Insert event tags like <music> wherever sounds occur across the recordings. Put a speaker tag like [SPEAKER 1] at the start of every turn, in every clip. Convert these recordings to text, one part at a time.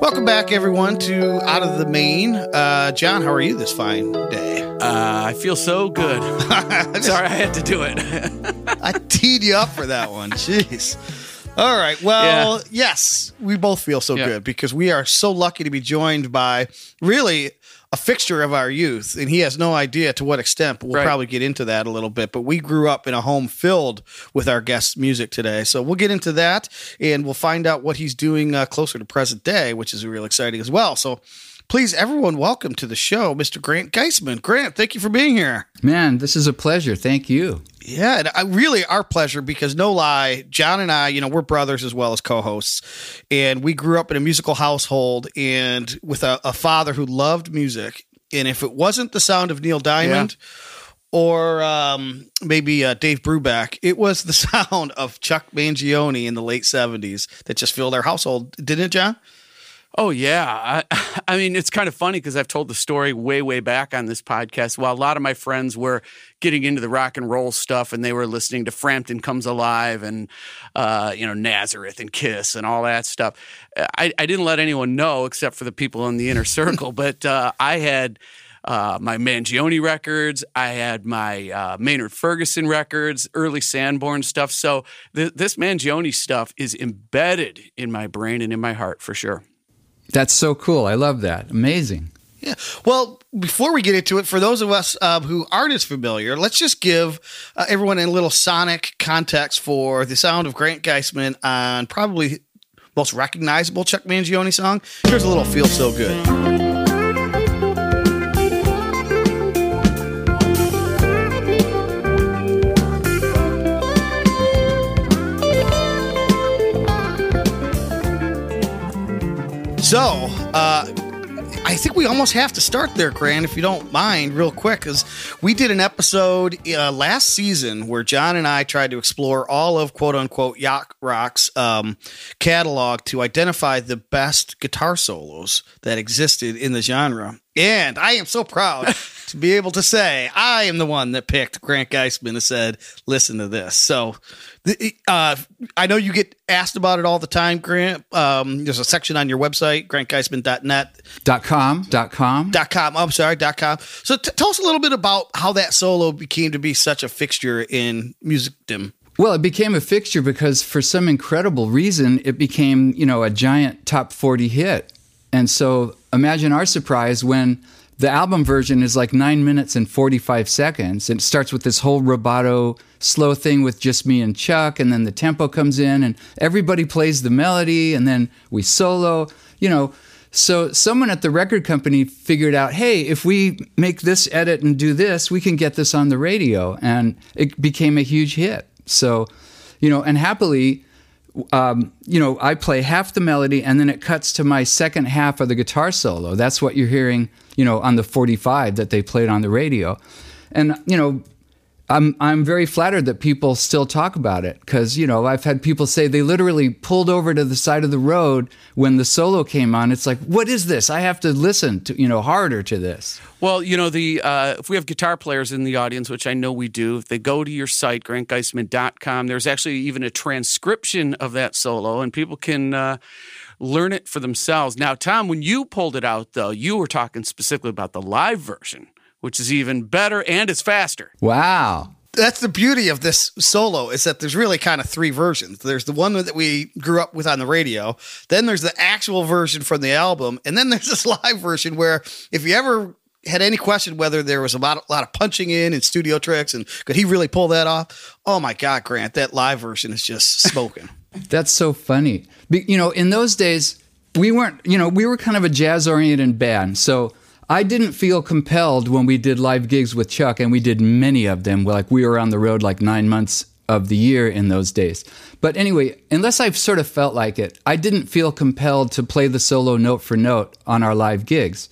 [SPEAKER 1] Welcome back, everyone, to Out of the Main. Uh, John, how are you this fine day?
[SPEAKER 2] Uh, I feel so good. <laughs> Sorry, I had to do it. <laughs>
[SPEAKER 1] I teed you up for that one. Jeez. All right. Well,
[SPEAKER 2] Yeah.
[SPEAKER 1] yes, we both feel so
[SPEAKER 2] Yeah.
[SPEAKER 1] good because we are so lucky to be joined by really a fixture of our youth, and he has no idea to what extent. But we'll
[SPEAKER 2] Right.
[SPEAKER 1] probably get into that a little bit. But we grew up in a home filled with our guest's music today, so we'll get into that, and we'll find out what he's doing uh, closer to present day, which is real exciting as well. So. Please, everyone, welcome to the show, Mr. Grant Geissman. Grant, thank you for being here.
[SPEAKER 3] Man, this is a pleasure. Thank you.
[SPEAKER 1] Yeah, and I, really our pleasure because no lie, John and I, you know, we're brothers as well as co-hosts, and we grew up in a musical household and with a, a father who loved music. And if it wasn't the sound of Neil Diamond or um, maybe uh, Dave Brubeck, it was the <laughs> sound of Chuck Mangione in the late seventies that just filled our household, didn't it, John?
[SPEAKER 2] Oh yeah, I, <laughs> I mean it's kind of funny because I've told the story way, way back on this podcast. While a lot of my friends were getting into the rock and roll stuff, and they were listening to Frampton Comes Alive and uh, you know Nazareth and Kiss and all that stuff. I, I didn't let anyone know except for the people in the inner <laughs> circle, but uh, I had. Uh, my Mangione records. I had my uh, Maynard Ferguson records, early Sanborn stuff. So th- this Mangione stuff is embedded in my brain and in my heart for sure.
[SPEAKER 3] That's so cool. I love that. Amazing.
[SPEAKER 1] Yeah. Well, before we get into it, for those of us uh, who aren't as familiar, let's just give uh, everyone a little sonic context for the sound of Grant Geissman on probably most recognizable Chuck Mangione song. Here's a little "Feel So Good." So, uh, I think we almost have to start there, Grant, if you don't mind, real quick, because we did an episode uh, last season where John and I tried to explore all of quote unquote Yacht Rock's um, catalog to identify the best guitar solos that existed in the genre. And I am so proud <laughs> to be able to say I am the one that picked Grant Geissman and said, listen to this. So, uh, I know you get asked about it all the time, Grant. Um, there's a section on your website, grantgeissman.net
[SPEAKER 3] Dot com. Dot com.
[SPEAKER 1] dot com. I'm sorry, dot com. So t- tell us a little bit about how that solo became to be such a fixture in musicdom.
[SPEAKER 3] Well, it became a fixture because for some incredible reason, it became, you know, a giant top 40 hit. And so imagine our surprise when the album version is like nine minutes and 45 seconds. And it starts with this whole rubato slow thing with just me and Chuck. And then the tempo comes in and everybody plays the melody. And then we solo, you know. So someone at the record company figured out, hey, if we make this edit and do this, we can get this on the radio. And it became a huge hit. So, you know, and happily, um, you know, I play half the melody and then it cuts to my second half of the guitar solo. That's what you're hearing, you know, on the 45 that they played on the radio. And, you know, I'm I'm very flattered that people still talk about it because you know I've had people say they literally pulled over to the side of the road when the solo came on. It's like, what is this? I have to listen to you know harder to this.
[SPEAKER 2] Well, you know, the uh, if we have guitar players in the audience, which I know we do, if they go to your site, grantgeissman.com, there's actually even a transcription of that solo, and people can uh, learn it for themselves. Now, Tom, when you pulled it out, though, you were talking specifically about the live version, which is even better and it's faster.
[SPEAKER 3] Wow.
[SPEAKER 1] That's the beauty of this solo is that there's really kind of three versions. There's the one that we grew up with on the radio, then there's the actual version from the album, and then <laughs> there's this live version where if you ever had any question whether there was a lot, a lot of punching in and studio tricks and could he really pull that off? Oh my God, Grant, that live version is just <laughs> smoking.
[SPEAKER 3] That's so funny. Be, you know, in those days, we weren't, you know, we were kind of a jazz oriented band. So I didn't feel compelled when we did live gigs with Chuck, and we did many of them. Like we were on the road like nine months of the year in those days. But anyway, unless I've sort of felt like it, I didn't feel compelled to play the solo note for note on our live gigs.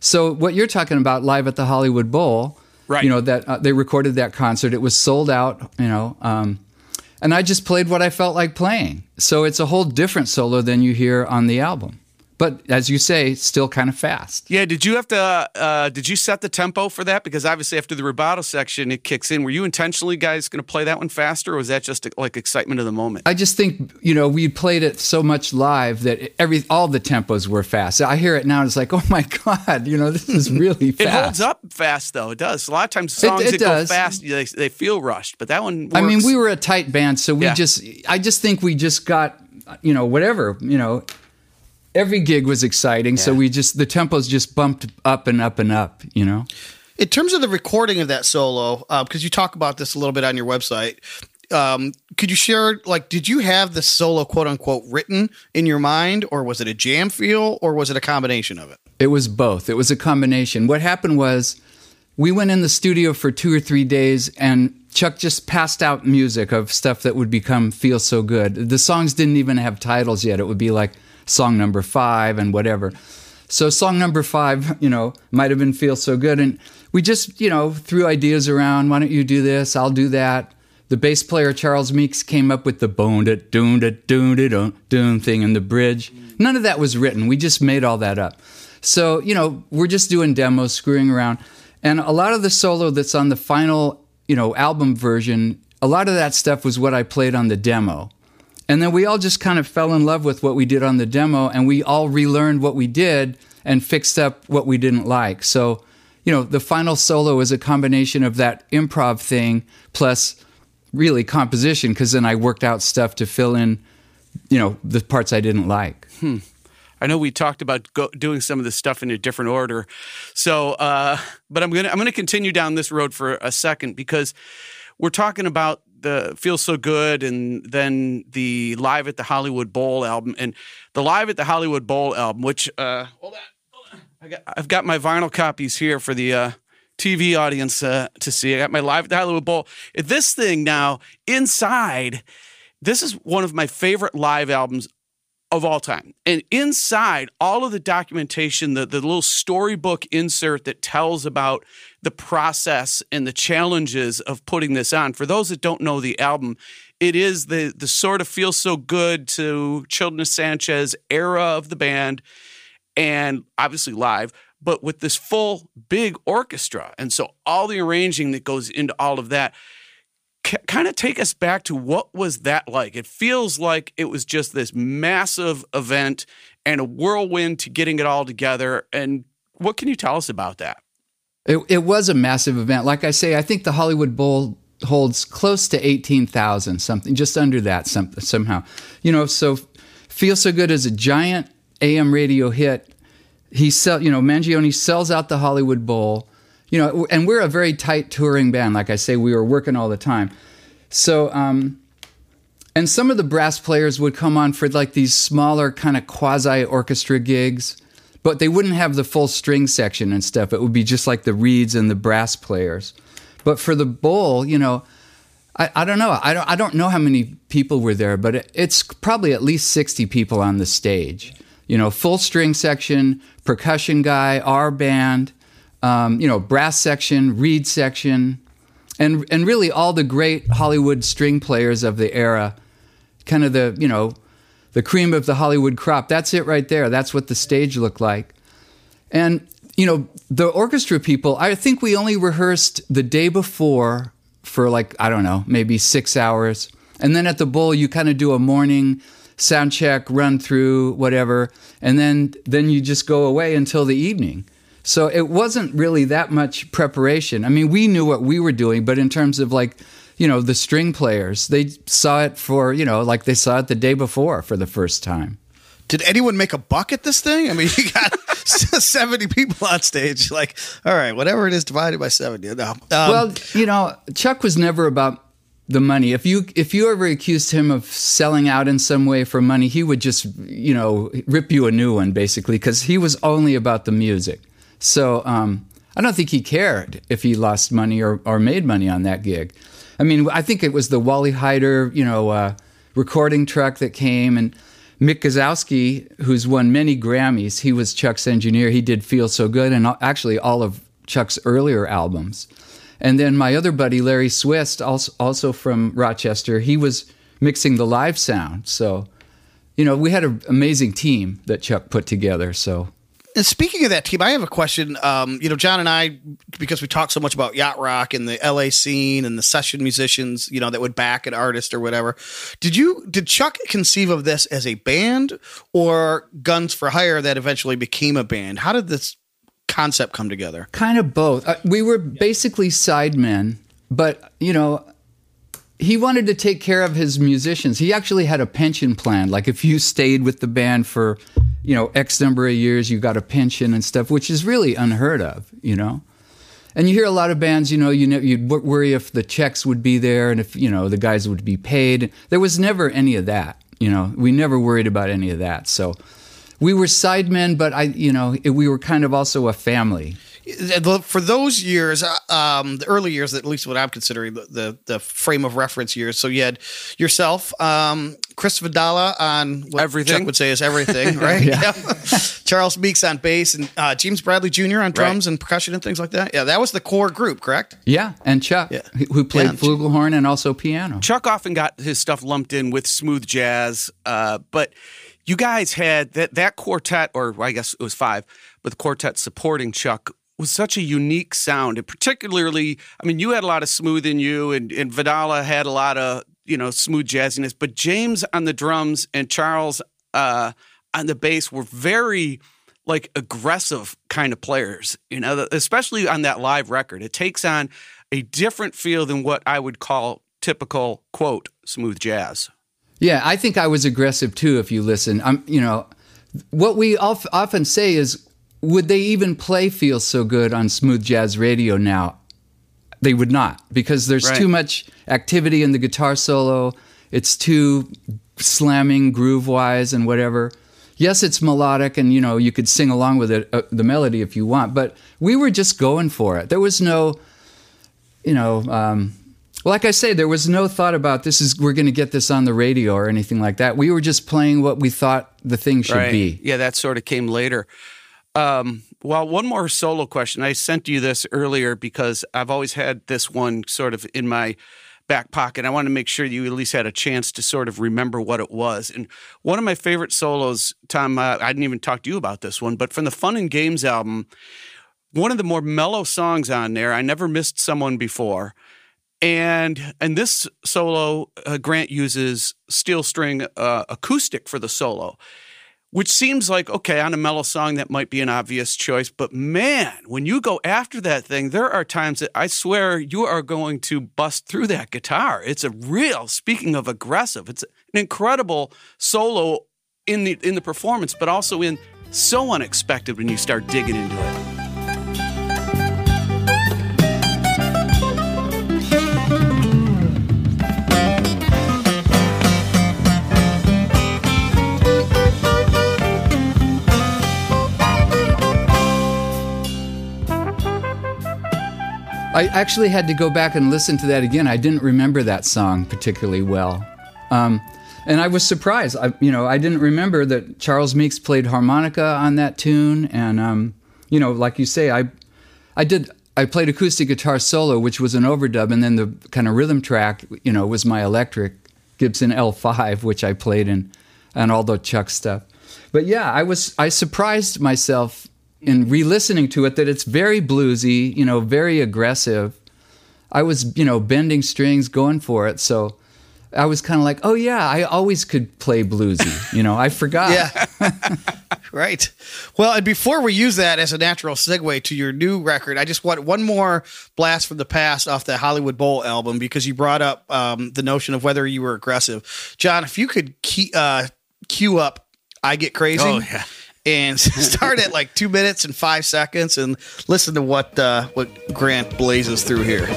[SPEAKER 3] So what you're talking about live at the Hollywood Bowl,
[SPEAKER 2] Right.
[SPEAKER 3] You know that uh, they recorded that concert. It was sold out. You know. Um, and I just played what I felt like playing. So it's a whole different solo than you hear on the album. But as you say, still kind of fast.
[SPEAKER 2] Yeah. Did you have to? Uh, did you set the tempo for that? Because obviously, after the rubato section, it kicks in. Were you intentionally, guys, going to play that one faster, or was that just like excitement of the moment?
[SPEAKER 3] I just think you know we played it so much live that every all the tempos were fast. I hear it now, and it's like, oh my <laughs> god, you know, this is really fast.
[SPEAKER 2] it holds up fast though. It does. A lot of times songs
[SPEAKER 3] It- it
[SPEAKER 2] that go fast, they, they feel rushed, but that one. Works.
[SPEAKER 3] I mean, we were a tight band, so we
[SPEAKER 2] Yeah.
[SPEAKER 3] just I just think we just got you know whatever you know. Every gig was exciting, so we just the tempos just bumped up and up and up. You know.
[SPEAKER 1] In terms of the recording of that solo, because you talk about this a little bit on your website, um, could you share, like, did you have the solo quote unquote written in your mind, or was it a jam feel, or was it a combination of it?
[SPEAKER 3] It was both. It was a combination. What happened was we went in the studio for two or three days and Chuck just passed out music of stuff that would become Feel So Good. The songs didn't even have titles yet. It would be like song number five and whatever. So song number five, <laughs> you know, might have been Feel So Good. And we just, you know, threw ideas around. Why don't you do this? I'll do that. The bass player Charles Meeks came up with the boom da doom da doom da doom thing in the bridge. None of that was written. We just made all that up. So, you know, we're just doing demos, screwing around. And a lot of the solo that's on the final, you know, album version, a lot of that stuff was what I played on the demo. And then we all just kind of fell in love with what we did on the demo and we all relearned what we did and fixed up what we didn't like. So, you know, the final solo is a combination of that improv thing plus really composition because then I worked out stuff to fill in, you know, the parts I didn't like.
[SPEAKER 2] I know we talked about go, doing some of this stuff in a different order, so uh, but I'm gonna I'm gonna continue down this road for a second because we're talking about the feels So Good and then the Live at the Hollywood Bowl album and the Live at the Hollywood Bowl album, which uh, hold on, hold on. I got I've got my vinyl copies here for the. Uh, TV audience uh, to see. I got my live at the Hollywood Bowl. This thing now inside, this is one of my favorite live albums of all time. And inside all of the documentation, the, the little storybook insert that tells about the process and the challenges of putting this on. For those that don't know the album, it is the the sort of feels so good to Children of Sanchez era of the band and obviously live, but with this full big orchestra. And so all the arranging that goes into all of that kind of take us back to what was that like? It feels like it was just this massive event and a whirlwind to getting it all together. And what can you tell us about that?
[SPEAKER 3] It, it was a massive event. Like I say, I think the Hollywood Bowl holds close to 18,000, something, just under that some, somehow. You know, so Feel So Good is a giant AM radio hit. He sell, you know, Mangione sells out the Hollywood Bowl. You know, and we're a very tight touring band. Like I say, we were working all the time. So, um, and some of the brass players would come on for like these smaller kind of quasi orchestra gigs, but they wouldn't have the full string section and stuff. It would be just like the reeds and the brass players. But for the bowl, you know, I, I don't know. I don't, I don't know how many people were there, but it, it's probably at least 60 people on the stage. You know, full string section, percussion guy, our band, um, you know, brass section, reed section, and and really all the great Hollywood string players of the era, kind of the you know, the cream of the Hollywood crop. That's it right there. That's what the stage looked like, and you know the orchestra people. I think we only rehearsed the day before for like I don't know, maybe six hours, and then at the bowl you kind of do a morning sound check, run through, whatever, and then then you just go away until the evening. So it wasn't really that much preparation. I mean, we knew what we were doing, but in terms of like, you know, the string players, they saw it for, you know, like they saw it the day before for the first time.
[SPEAKER 1] Did anyone make a buck at this thing? I mean, you got <laughs> 70 people on stage. Like, all right, whatever it is divided by 70. No. Um,
[SPEAKER 3] well, you know, Chuck was never about the money. If you if you ever accused him of selling out in some way for money, he would just, you know, rip you a new one basically because he was only about the music. So um, I don't think he cared if he lost money or, or made money on that gig. I mean, I think it was the Wally Heider, you know, uh, recording truck that came, and Mick Guzauski, who's won many Grammys, he was Chuck's engineer. He did "Feel So Good" and actually all of Chuck's earlier albums. And then my other buddy Larry Swist, also also from Rochester, he was mixing the live sound. So you know, we had an amazing team that Chuck put together. So
[SPEAKER 1] And speaking of that team, I have a question. Um, you know, John and I, because we talk so much about yacht rock and the LA scene and the session musicians, you know, that would back an artist or whatever. Did you did Chuck conceive of this as a band or Guns for Hire that eventually became a band? How did this concept come together?
[SPEAKER 3] kind of both. Uh, we were basically sidemen, but you know, he wanted to take care of his musicians. He actually had a pension plan. Like if you stayed with the band for, you know, X number of years, you got a pension and stuff, which is really unheard of, you know. And you hear a lot of bands, you know, you know, you'd worry if the checks would be there and if you know the guys would be paid. There was never any of that, you know. We never worried about any of that. So we were sidemen, but I, you know, we were kind of also a family.
[SPEAKER 1] For those years, uh, um, the early years, at least what I'm considering the, the, the frame of reference years. So you had yourself, um, Chris Vadala on what
[SPEAKER 2] Everything.
[SPEAKER 1] Chuck would say is everything, <laughs> right?
[SPEAKER 3] Yeah.
[SPEAKER 1] Charles Meeks on bass and uh, James Bradley Jr. on drums and percussion and things like that. Yeah, that was the core group, correct?
[SPEAKER 3] Yeah, and Chuck,
[SPEAKER 1] Yeah.
[SPEAKER 3] who played
[SPEAKER 1] Yeah.
[SPEAKER 3] flugelhorn and also piano.
[SPEAKER 2] Chuck often got his stuff lumped in with smooth jazz, uh, but you guys had that that quartet, or I guess it was five, but the quartet supporting Chuck was such a unique sound, and particularly, I mean, you had a lot of smooth in you, and, and Vadala had a lot of you know smooth jazziness, but James on the drums and Charles uh, on the bass were very like aggressive kind of players, you know, especially on that live record. It takes on a different feel than what I would call typical quote smooth jazz.
[SPEAKER 3] Yeah, I think I was aggressive too. If you listen, I'm, you know, what we of, often say is, would they even play "Feel So Good" on smooth jazz radio now? They would not because there's
[SPEAKER 2] Right.
[SPEAKER 3] too much activity in the guitar solo. It's too slamming groove wise and whatever. Yes, it's melodic, and you know you could sing along with it, uh, the melody if you want. But we were just going for it. There was no, you know, um, like I say, there was no thought about this is we're going to get this on the radio or anything like that. We were just playing what we thought the thing should be.
[SPEAKER 2] Yeah, that sort of came later. Um, well, one more solo question. I sent you this earlier because I've always had this one sort of in my back pocket. I want to make sure you at least had a chance to sort of remember what it was. And one of my favorite solos, Tom, uh, I didn't even talk to you about this one, but from the Fun and Games album, one of the more mellow songs on there, I never missed someone before. And and this solo, uh, Grant uses steel string uh, acoustic for the solo, which seems like okay on a mellow song that might be an obvious choice. But man, when you go after that thing, there are times that I swear you are going to bust through that guitar. It's a real. Speaking of aggressive, it's an incredible solo in the in the performance, but also in so unexpected when you start digging into it.
[SPEAKER 3] I actually had to go back and listen to that again. I didn't remember that song particularly well. Um, and I was surprised. I, you know, I didn't remember that Charles Meeks played harmonica on that tune. And, um, you know, like you say, I, I did, I played acoustic guitar solo, which was an overdub. And then the kind of rhythm track, you know, was my electric Gibson L5, which I played in, and all the Chuck stuff. But yeah, I was, I surprised myself in re-listening to it that it's very bluesy, you know, very aggressive. I was, you know, bending strings, going for it. So I was kind of like, oh yeah, I always could play bluesy. You know, I forgot.
[SPEAKER 1] Yeah. <laughs> right. Well, and before we use that as a natural segue to your new record, I just want one more blast from the past off the Hollywood Bowl album because you brought up um, the notion of whether you were aggressive. John, if you could key, uh, cue up I Get Crazy.
[SPEAKER 2] Oh, yeah.
[SPEAKER 1] And <laughs> start at like two minutes and five seconds, and listen to what uh, what Grant blazes through here.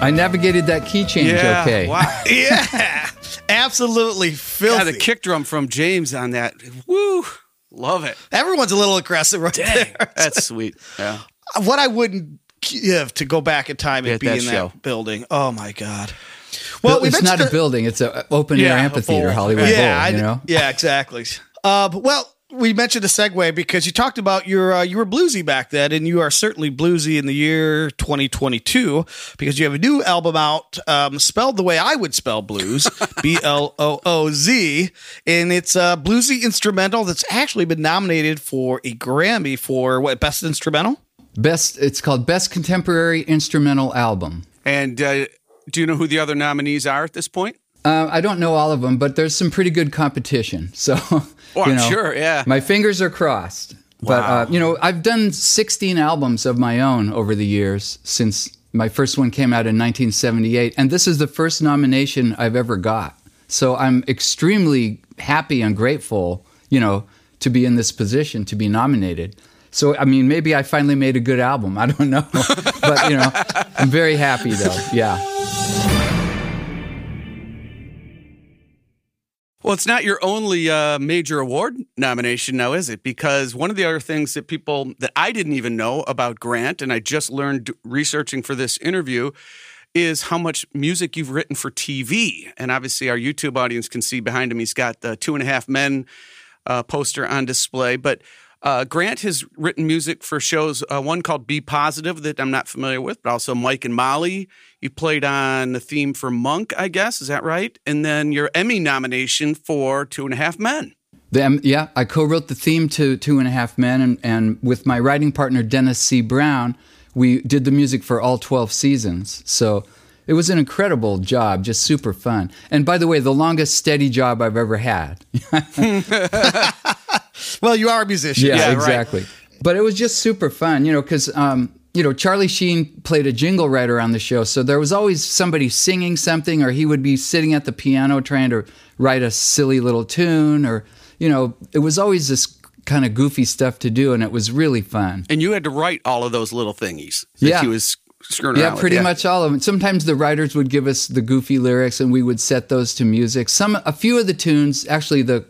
[SPEAKER 3] I navigated that key change okay.
[SPEAKER 2] Wow. <laughs>
[SPEAKER 1] Yeah, absolutely filthy.
[SPEAKER 2] Yeah, the kick drum from James on that. Woo. Love it.
[SPEAKER 1] Everyone's a little aggressive right
[SPEAKER 2] Dang.
[SPEAKER 1] there. <laughs>
[SPEAKER 2] That's sweet. Yeah.
[SPEAKER 1] what I wouldn't give to go back in time and
[SPEAKER 2] At
[SPEAKER 1] be
[SPEAKER 2] that
[SPEAKER 1] in
[SPEAKER 2] show.
[SPEAKER 1] that building. Oh my god! Well, we
[SPEAKER 3] it's not
[SPEAKER 1] mentioned
[SPEAKER 3] a building; it's an open
[SPEAKER 2] Yeah,
[SPEAKER 3] air
[SPEAKER 2] a
[SPEAKER 3] amphitheater,
[SPEAKER 2] bowl.
[SPEAKER 3] Hollywood
[SPEAKER 1] yeah,
[SPEAKER 3] Bowl. You
[SPEAKER 1] I-
[SPEAKER 3] know,
[SPEAKER 1] yeah, exactly. Uh, but, well, we mentioned a segue because you talked about your uh, you were bluesy back then, and you are certainly bluesy in the year 2022 because you have a new album out, um, spelled the way I would spell blues, <laughs> B L O O Z, and it's a bluesy instrumental that's actually been nominated for a Grammy for what best instrumental.
[SPEAKER 3] best. It's called Best Contemporary Instrumental Album.
[SPEAKER 2] And uh, do you know who the other nominees are at this point?
[SPEAKER 3] Uh, I don't know all of them, but there's some pretty good competition. So, <laughs>
[SPEAKER 2] Oh,
[SPEAKER 3] you
[SPEAKER 2] I'm
[SPEAKER 3] know,
[SPEAKER 2] sure, yeah.
[SPEAKER 3] My fingers are crossed. But uh, you know, I've done 16 albums of my own over the years since my first one came out in 1978, and this is the first nomination I've ever got. So I'm extremely happy and grateful, you know, to be in this position to be nominated. So I mean, maybe I finally made a good album. I don't know, <laughs> but you know, I'm very happy though. Yeah.
[SPEAKER 2] Well, it's not your only uh, major award nomination now, is it? Because one of the other things that people that I didn't even know about Grant, and I just learned researching for this interview, is how much music you've written for TV. And obviously, our YouTube audience can see behind him, he's got the Two and a Half Men uh, poster on display. But uh, Grant has written music for shows, uh, one called Be Positive that I'm not familiar with, but also Mike and Molly. You played on the theme for Monk, I guess. Is that right? And then your Emmy nomination for Two and a Half Men.
[SPEAKER 3] The, yeah, I co-wrote the theme to Two and a Half Men, and, and with my writing partner Dennis C. Brown, we did the music for all twelve seasons. So it was an incredible job, just super fun. And by the way, the longest steady job I've ever had. <laughs> <laughs>
[SPEAKER 1] Well, you are a musician.
[SPEAKER 3] Yeah,
[SPEAKER 2] Yeah, right.
[SPEAKER 3] exactly. But it was just super fun, you know, because um, you know Charlie Sheen played a jingle writer on the show, so there was always somebody singing something, or he would be sitting at the piano trying to write a silly little tune, or you know, it was always this kind of goofy stuff to do, and it was really fun.
[SPEAKER 2] And you had to write all of those little thingies that
[SPEAKER 3] Yeah.
[SPEAKER 2] he was screwing
[SPEAKER 3] Yeah,
[SPEAKER 2] around with.
[SPEAKER 3] pretty much all of them. Sometimes the writers would give us the goofy lyrics, and we would set those to music. Some, a few of the tunes, actually, the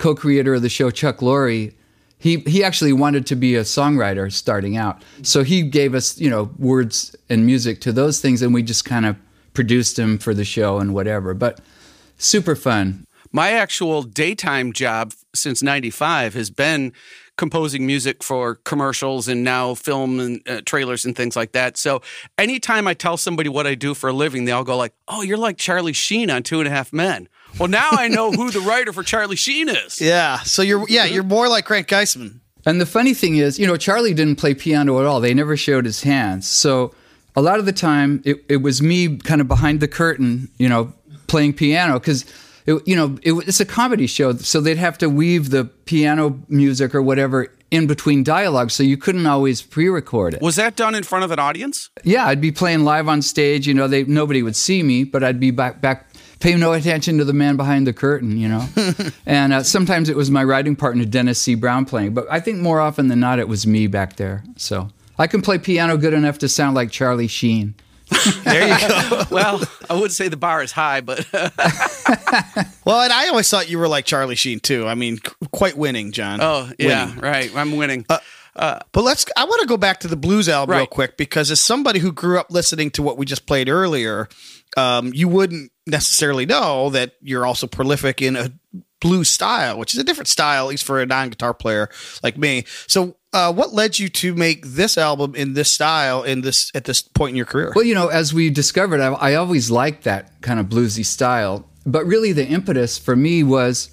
[SPEAKER 3] co-creator of the show, Chuck Lorre, he he actually wanted to be a songwriter starting out, so he gave us you know words and music to those things, and we just kind of produced them for the show and whatever. But super fun.
[SPEAKER 2] My actual daytime job since 95 has been composing music for commercials and now film and uh, trailers and things like that. So anytime I tell somebody what I do for a living, they all go like, oh, you're like Charlie Sheen on Two and a Half Men. Well, now I know who the writer for Charlie Sheen is. <laughs>
[SPEAKER 1] Yeah. So you're yeah you're more like Grant Geissman.
[SPEAKER 3] And the funny thing is, you know, Charlie didn't play piano at all. They never showed his hands. So a lot of the time, it, it was me kind of behind the curtain, you know, playing piano because, you know, it, it's a comedy show. So they'd have to weave the piano music or whatever in between dialogue. So you couldn't always pre record it.
[SPEAKER 2] Was that done in front of an audience?
[SPEAKER 3] Yeah, I'd be playing live on stage. You know, they nobody would see me, but I'd be back back pay no attention to the man behind the curtain. You know, <laughs> and uh, sometimes it was my writing partner Dennis C. Brown playing, but I think more often than not it was me back there. So I can play piano good enough to sound like Charlie Sheen. <laughs>
[SPEAKER 1] There you go. <laughs>
[SPEAKER 2] Well, I would say the bar is high, but
[SPEAKER 1] well, and I always thought you were like Charlie Sheen too. I mean, c- quite winning, John.
[SPEAKER 2] oh, yeah,
[SPEAKER 1] Winning.
[SPEAKER 2] right. I'm winning.
[SPEAKER 1] But let's. I want to go back to the blues album real quick because as somebody who grew up listening to what we just played earlier, um, you wouldn't necessarily know that you're also prolific in a blues style, which is a different style, at least for a non-guitar player like me. So, uh, what led you to make this album in this style in this at this point in your career?
[SPEAKER 3] Well, you know, as we discovered, I, I always liked that kind of bluesy style. But really, the impetus for me was,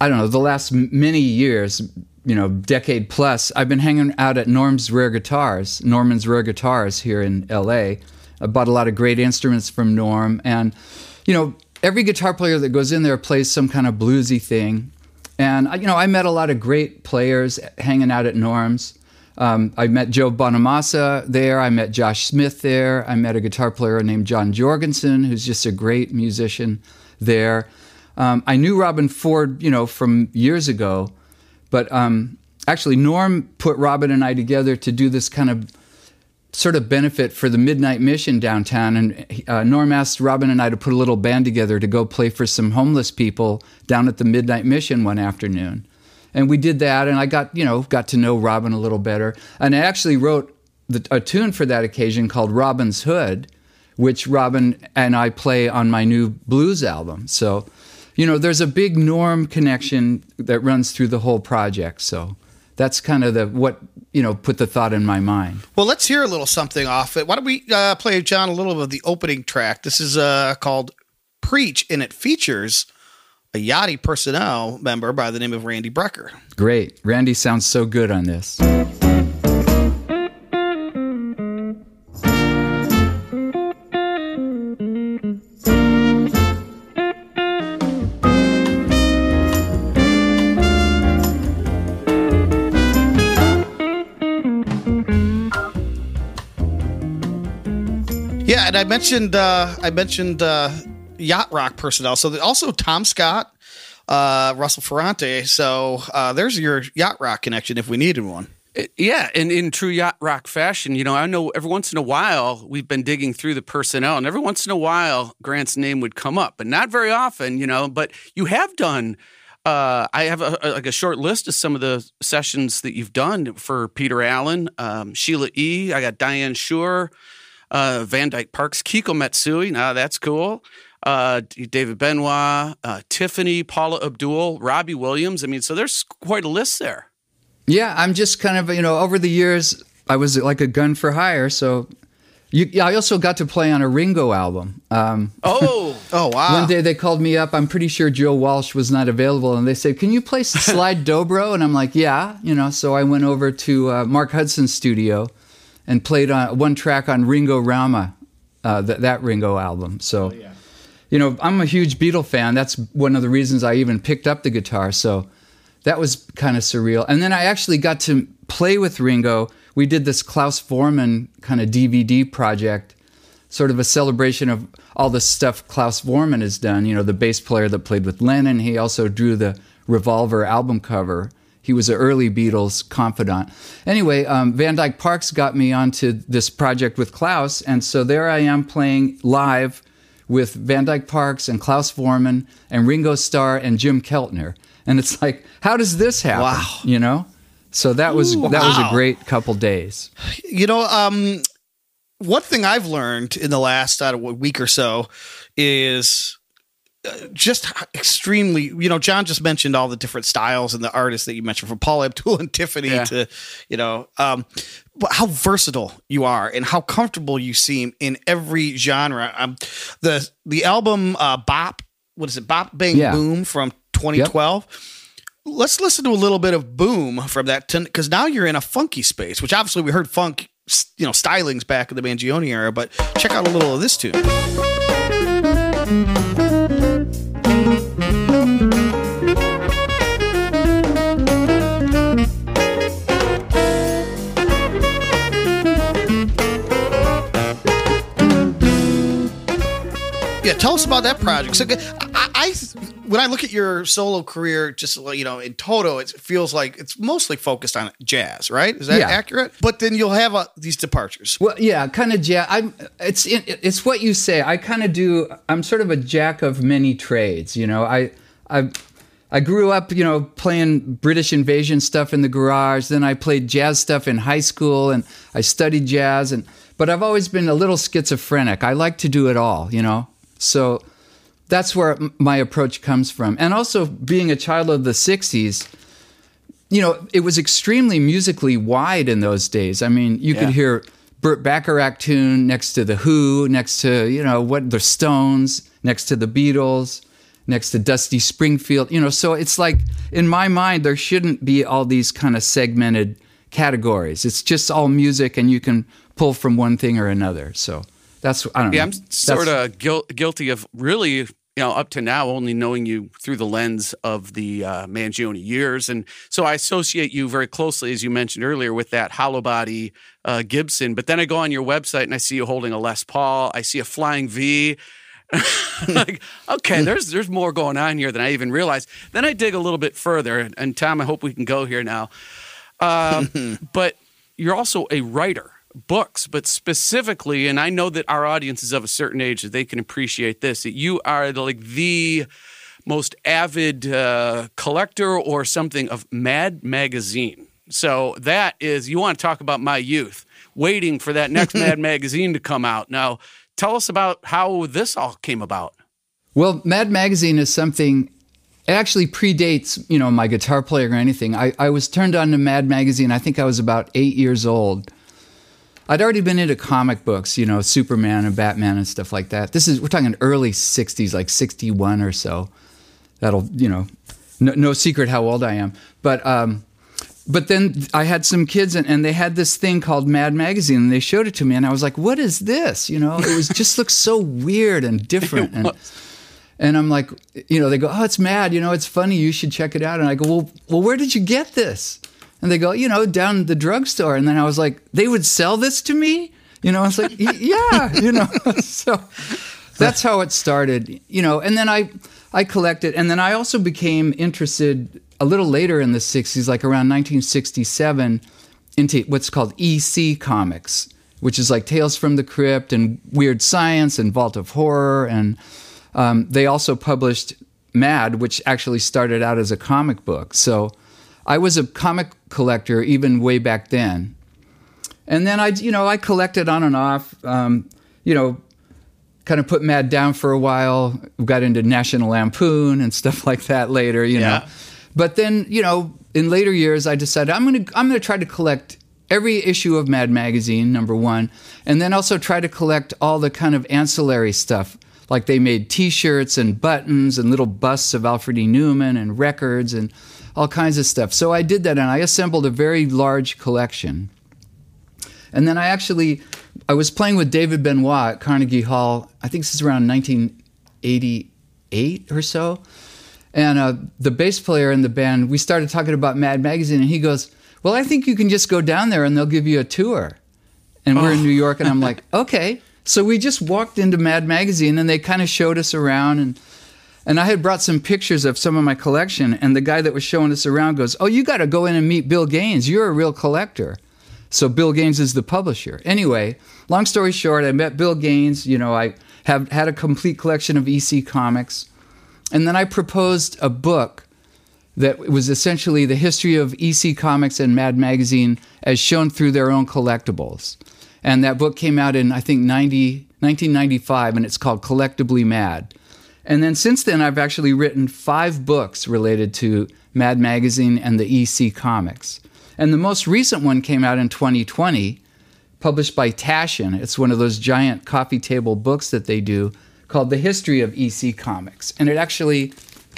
[SPEAKER 3] I don't know, the last many years, you know, decade plus, I've been hanging out at Norm's Rare Guitars, Norman's Rare Guitars here in LA. I bought a lot of great instruments from Norm. And, you know, every guitar player that goes in there plays some kind of bluesy thing. And, you know, I met a lot of great players hanging out at Norm's. Um, I met Joe Bonamassa there. I met Josh Smith there. I met a guitar player named John Jorgensen, who's just a great musician there. Um, I knew Robben Ford, you know, from years ago, but um, actually Norm put Robben and I together to do this kind of sort of benefit for the Midnight Mission downtown. And uh, Norm asked Robben and I to put a little band together to go play for some homeless people down at the Midnight Mission one afternoon. And we did that, and I got you know got to know Robben a little better. And I actually wrote the, a tune for that occasion called Robben's Hood, which Robben and I play on my new blues album. So, you know, there's a big Norm connection that runs through the whole project. So that's kind of the what you know put the thought in my mind.
[SPEAKER 1] Well, let's hear a little something off it. Why don't we uh, play John a little of the opening track? This is uh, called "Preach," and it features a Yachty personnel member by the name of Randy Brecker.
[SPEAKER 3] Great, Randy sounds so good on this.
[SPEAKER 1] Yeah, and I mentioned uh, I mentioned uh, yacht rock personnel. So also Tom Scott, uh, Russell Ferrante. So uh, there's your yacht rock connection if we needed one.
[SPEAKER 2] Yeah, and in true yacht rock fashion, you know, I know every once in a while we've been digging through the personnel, and every once in a while Grant's name would come up, but not very often, you know. But you have done. Uh, I have a, a, like a short list of some of the sessions that you've done for Peter Allen, um, Sheila E. I got Diane Schuur, uh, Van Dyke Parks, Keiko Matsui. Now that's cool. Uh, David Benoit, uh, Tiffany, Paula Abdul, Robbie Williams. I mean, so there's quite a list there.
[SPEAKER 3] Yeah, I'm just kind of you know over the years I was like a gun for hire. So you, I also got to play on a Ringo album. Um,
[SPEAKER 2] oh, <laughs>
[SPEAKER 1] oh wow!
[SPEAKER 3] One day they called me up. I'm pretty sure Joe Walsh was not available, and they said, "Can you play <laughs> slide dobro?" And I'm like, "Yeah," you know. So I went over to uh, Mark Hudson's studio and played on one track on Ringo Rama, uh, th- that Ringo album. So, oh, yeah. you know, I'm a huge Beatle fan. That's one of the reasons I even picked up the guitar. So that was kind of surreal. And then I actually got to play with Ringo. We did this Klaus Voormann kind of DVD project, sort of a celebration of all the stuff Klaus Voormann has done. You know, the bass player that played with Lennon. He also drew the Revolver album cover. He was an early Beatles confidant. Anyway, um, Van Dyke Parks got me onto this project with Klaus, and so there I am playing live with Van Dyke Parks and Klaus Voormann and Ringo Starr and Jim Keltner. And it's like, how does this happen?
[SPEAKER 1] Wow.
[SPEAKER 3] You know? So that was Ooh, that wow. was a great couple days.
[SPEAKER 1] You know, um, one thing I've learned in the last uh, week or so is just extremely, you know, John just mentioned all the different styles and the artists that you mentioned from Paul Abdul and <laughs> Tiffany yeah. to, you know, um, how versatile you are and how comfortable you seem in every genre. Um, the the album uh, Bop, what is it, Bop Bang yeah. Boom from 2012. Yep. Let's listen to a little bit of Boom from that because now you're in a funky space, which obviously we heard funk, you know, stylings back in the Mangione era, but check out a little of this tune. Tell us about that project. So, I, I, when I look at your solo career, just you know, in total, it feels like it's mostly focused on jazz, right? Is that yeah. accurate? But then you'll have uh, these departures.
[SPEAKER 3] Well, yeah, kind of jazz. I'm. It's it's what you say. I kind of do. I'm sort of a jack of many trades. You know, I I. I grew up, you know, playing British invasion stuff in the garage. Then I played jazz stuff in high school, and I studied jazz. And but I've always been a little schizophrenic. I like to do it all, you know. So that's where my approach comes from. And also being a child of the 60s, you know, it was extremely musically wide in those days. I mean, you yeah. could hear Burt Bacharach tune next to The Who, next to, you know, what the Stones, next to the Beatles, next to Dusty Springfield, you know, so it's like in my mind there shouldn't be all these kind of segmented categories. It's just all music and you can pull from one thing or another. So that's I don't
[SPEAKER 2] yeah,
[SPEAKER 3] know.
[SPEAKER 2] I'm sort of guilty of really you know, up to now, only knowing you through the lens of the uh, Mangione years. And so I associate you very closely, as you mentioned earlier, with that hollow body uh, Gibson. But then I go on your website and I see you holding a Les Paul. I see a Flying V. <laughs> like, okay, there's there's more going on here than I even realized. Then I dig a little bit further. And Tom, I hope we can go here now. Um, <laughs> but you're also a writer books, but specifically, and I know that our audience is of a certain age that they can appreciate this, that you are like the most avid uh, collector or something of Mad Magazine. So that is, you want to talk about my youth, waiting for that next <laughs> Mad Magazine to come out. Now, tell us about how this all came about.
[SPEAKER 3] Well, Mad Magazine is something. It actually predates, you know, my guitar playing or anything. I, I was turned on to Mad Magazine. I think I was about eight years old. I'd already been into comic books, you know, Superman and Batman and stuff like that. This is we're talking early '60s, like '61 or so. That'll, you know, no, no secret how old I am. But um, but then I had some kids and, and they had this thing called Mad Magazine and they showed it to me and I was like, what is this? You know, it was just looks so weird and different. <laughs> And, and I'm like, you know, they go, oh, it's mad. You know, it's funny. You should check it out. And I go, well, well, where did you get this? And they go, you know, down the drugstore. And then I was like, they would sell this to me? You know, I was like, <laughs> yeah, you know. <laughs> so that's how it started, you know. And then I, I collected, and then I also became interested a little later in the 60s, like around 1967, into what's called EC comics, which is like Tales from the Crypt and Weird Science and Vault of Horror. And um, they also published Mad, which actually started out as a comic book. So I was a comic collector even way back then. And then I, you know, I collected on and off. Um, you know, kind of put Mad down for a while. Got into National Lampoon and <laughs> stuff like that later. You
[SPEAKER 2] Yeah.
[SPEAKER 3] know, but then you know, in later years, I decided I'm gonna I'm gonna try to collect every issue of Mad magazine, number one, and then also try to collect all the kind of ancillary stuff. Like they made T-shirts and buttons and little busts of Alfred E. Neuman and records and all kinds of stuff. So I did that, and I assembled a very large collection. And then I actually, I was playing with David Benoit at Carnegie Hall. I think this is around 1988 or so. And uh, the bass player in the band, we started talking about Mad Magazine, and he goes, "Well, I think you can just go down there and they'll give you a tour." And we're in New York, and I'm <laughs> like, "Okay." So we just walked into Mad Magazine, and they kind of showed us around, and and I had brought some pictures of some of my collection, and the guy that was showing us around goes, "Oh, you got to go in and meet Bill Gaines. You're a real collector." So Bill Gaines is the publisher. Anyway, long story short, I met Bill Gaines. You know, I have had a complete collection of EC comics, and then I proposed a book that was essentially the history of EC Comics and Mad Magazine as shown through their own collectibles. And that book came out in, I think, 90, 1995, and it's called Collectively Mad. And then since then, I've actually written five books related to Mad Magazine and the EC Comics. And the most recent one came out in 2020, published by Taschen. It's one of those giant coffee table books that they do called The History of EC Comics. And it actually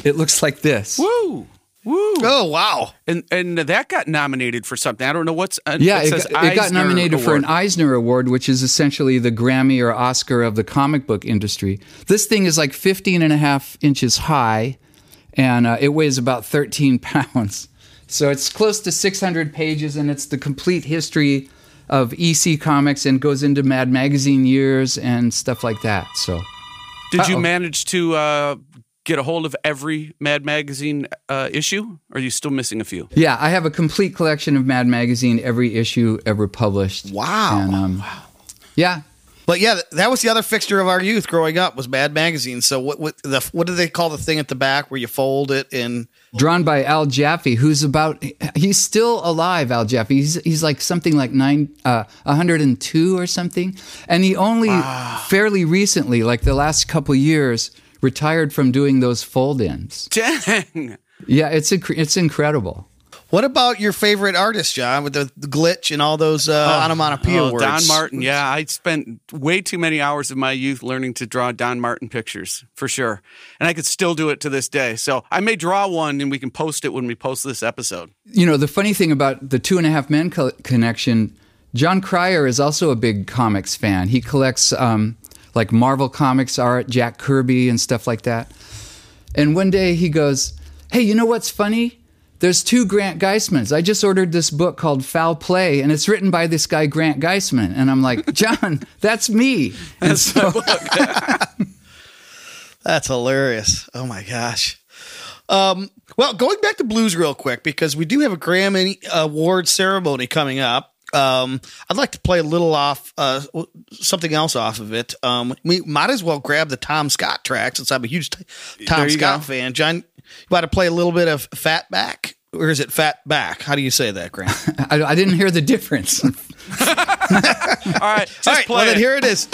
[SPEAKER 3] it looks like this.
[SPEAKER 2] Woo! Woo!
[SPEAKER 1] Oh wow!
[SPEAKER 2] And and that got nominated for something. I don't know what's. Uh,
[SPEAKER 3] Yeah, it,
[SPEAKER 2] says
[SPEAKER 3] got, it got
[SPEAKER 2] Eisner
[SPEAKER 3] nominated for an Eisner Award, which is essentially the Grammy or Oscar of the comic book industry. This thing is like 15 and a half inches high, and uh, it weighs about 13 <laughs> pounds. So it's close to 600 pages, and it's the complete history of EC Comics and goes into Mad Magazine years and stuff like that. So
[SPEAKER 2] Did you
[SPEAKER 3] Uh-oh.
[SPEAKER 2] manage to uh, get a hold of every Mad Magazine uh, issue? Or are you still missing a few?
[SPEAKER 3] yeah, I have a complete collection of Mad Magazine, every issue ever published.
[SPEAKER 1] Wow.
[SPEAKER 3] And um, yeah,
[SPEAKER 1] But yeah, that was the other fixture of our youth growing up was Mad Magazine. So what what the what do they call the thing at the back where you fold it and
[SPEAKER 3] drawn by Al Jaffee, who's about he's still alive. Al Jaffee, he's he's like something like nine, uh, 102 or something, and he only fairly recently, like the last couple years, retired from doing those fold-ins.
[SPEAKER 2] Dang!
[SPEAKER 3] Yeah, it's inc- it's incredible.
[SPEAKER 1] what about your favorite artist, John, with the, the glitch and all those uh, onomatopoeia
[SPEAKER 2] Oh,
[SPEAKER 1] words?
[SPEAKER 2] Don Martin. Yeah, I spent way too many hours of my youth learning to draw Don Martin pictures for sure, and I could still do it to this day. So I may draw one, and we can post it when we post this episode.
[SPEAKER 3] You know, the funny thing about the Two and a Half Men co- connection, Jon Cryer is also a big comics fan. He collects um, like Marvel comics art, Jack Kirby, and stuff like that. And one day he goes, Hey, you know what's funny? There's two Grant Geissmans. I just ordered this book called Foul Play, and it's written by this guy, Grant Geissman. And I'm like, <laughs> John, that's me. And so, <laughs>
[SPEAKER 1] That's hilarious. Oh my gosh. Um, well, going back to blues real quick because we do have a Grammy Award ceremony coming up. Um, I'd like to play a little off, uh, something else off of it. Um, we might as well grab the Tom Scott track since I'm a huge t- Tom Scott
[SPEAKER 2] go.
[SPEAKER 1] fan. John, you want to play a little bit of Fat Back, or is it Fat Back? How do you say that, Grant? <laughs>
[SPEAKER 3] I, I didn't hear the difference. <laughs>
[SPEAKER 2] All right, <laughs> just
[SPEAKER 1] All right,
[SPEAKER 2] play
[SPEAKER 1] well
[SPEAKER 2] it.
[SPEAKER 1] then here it is.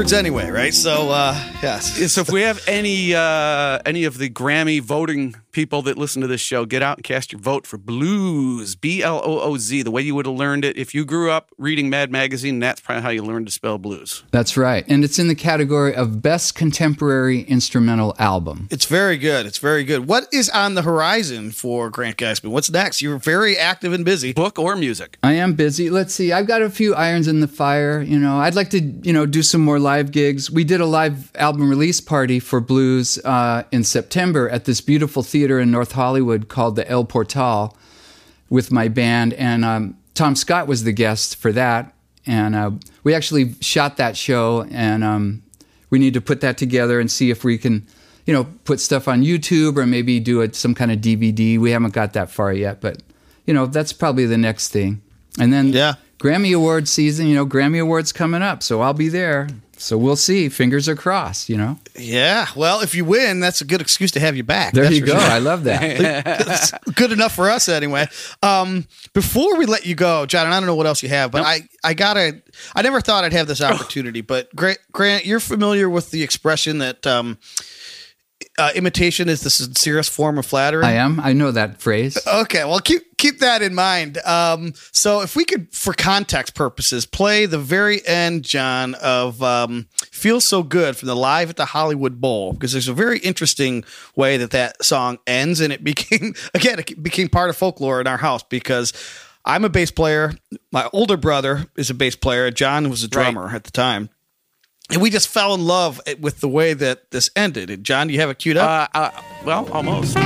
[SPEAKER 1] Words anyway, right? So, uh, yes.
[SPEAKER 2] So if we have any uh, any of the Grammy voting people that listen to this show, get out and cast your vote for Blues, B L O O Z, the way you would have learned it if you grew up reading Mad Magazine. That's probably how you learned to spell blues.
[SPEAKER 3] That's right. And it's in the category of Best Contemporary Instrumental Album.
[SPEAKER 1] It's very good. It's very good. What is on the horizon for Grant Gagsby? What's next? You're very active and busy.
[SPEAKER 2] Book or music?
[SPEAKER 3] I am busy. Let's see. I've got a few irons in the fire. You know, I'd like to, you know, do some more live gigs. We did a live album release party for blues uh, in September at this beautiful theater in North Hollywood called the El Portal with my band. And um, Tom Scott was the guest for that. And uh, we actually shot that show. And um, we need to put that together and see if we can, you know, put stuff on YouTube or maybe do a, some kind of DVD. We haven't got that far yet, but, you know, that's probably the next thing. And then
[SPEAKER 1] Yeah.
[SPEAKER 3] Grammy Award season, you know, Grammy Awards coming up, so I'll be there. So we'll see. Fingers are crossed, you know.
[SPEAKER 1] Yeah. Well, if you win, that's a good excuse to have you back.
[SPEAKER 3] There
[SPEAKER 1] That's
[SPEAKER 3] you go.
[SPEAKER 1] sure.
[SPEAKER 3] I love that. <laughs>
[SPEAKER 1] Good enough for us anyway. Um, before we let you go, John, and I don't know what else you have, but I, I gotta, I never thought I'd have this opportunity, but Grant, Grant, you're familiar with the expression that um, uh, imitation is the sincerest form of flattery.
[SPEAKER 3] I am. I know that phrase.
[SPEAKER 1] Okay, well keep keep that in mind. Um, so if we could, for context purposes, play the very end, John, of um, "Feels So Good" from the Live at the Hollywood Bowl, because there's a very interesting way that that song ends, and it <laughs> became again it became part of folklore in our house because. I'm a bass player. My older brother is a bass player. John was a drummer at the time. And we just fell in love with the way that this ended. John, do you have it queued up?
[SPEAKER 2] Uh, uh, well, almost.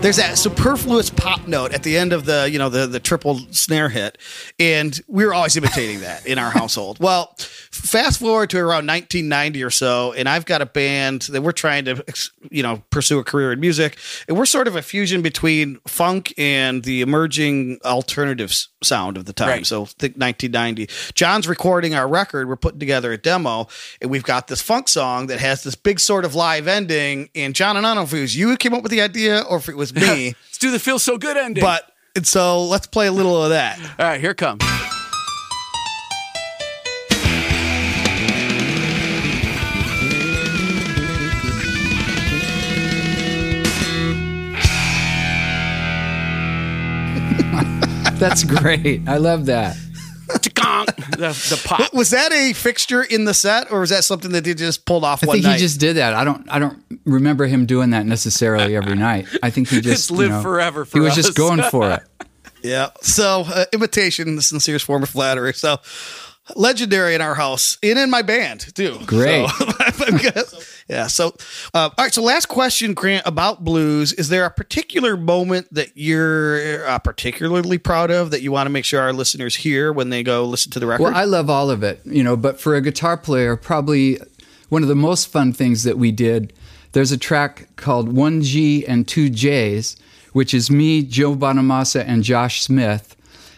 [SPEAKER 1] There's that superfluous pop note at the end of the you know the the triple snare hit and we were always imitating that in our household. <laughs> Well fast forward to around 1990 or so and i've got a band that we're trying to you know pursue a career in music and we're sort of a fusion between funk and the emerging alternative sound of the time.
[SPEAKER 2] Right.
[SPEAKER 1] so think 1990 john's recording our record. We're putting together a demo and we've got this funk song that has this big sort of live ending and john and i don't know if it was you who came up with the idea or if it was me <laughs>
[SPEAKER 2] Let's do the feel so good ending.
[SPEAKER 1] but and so let's play a little of that
[SPEAKER 2] all right, here it comes. <laughs>
[SPEAKER 3] That's great. I love that.
[SPEAKER 2] Chicong. the, the pop.
[SPEAKER 1] was that a fixture in the set or was that something that he just pulled off
[SPEAKER 3] I
[SPEAKER 1] one
[SPEAKER 3] think
[SPEAKER 1] night
[SPEAKER 3] he just did that. I don't. I don't remember him doing that necessarily every <laughs> night. I think he just
[SPEAKER 2] It's lived
[SPEAKER 3] you know,
[SPEAKER 2] forever for
[SPEAKER 3] he was
[SPEAKER 2] us.
[SPEAKER 3] just going for it. <laughs>
[SPEAKER 1] yeah so uh, imitation the sincerest form of flattery so legendary in our house and in my band too
[SPEAKER 3] Great.
[SPEAKER 1] So- <laughs> <laughs> yeah so uh, all right so last question grant about blues. Is there a particular moment that you're uh, particularly proud of that you want to make sure our listeners hear when they go listen to the record?
[SPEAKER 3] Well, I love all of it, you know, but for a guitar player, probably one of the most fun things that we did, there's a track called 1G and 2Js, which is me, Joe Bonamassa, and Josh Smith.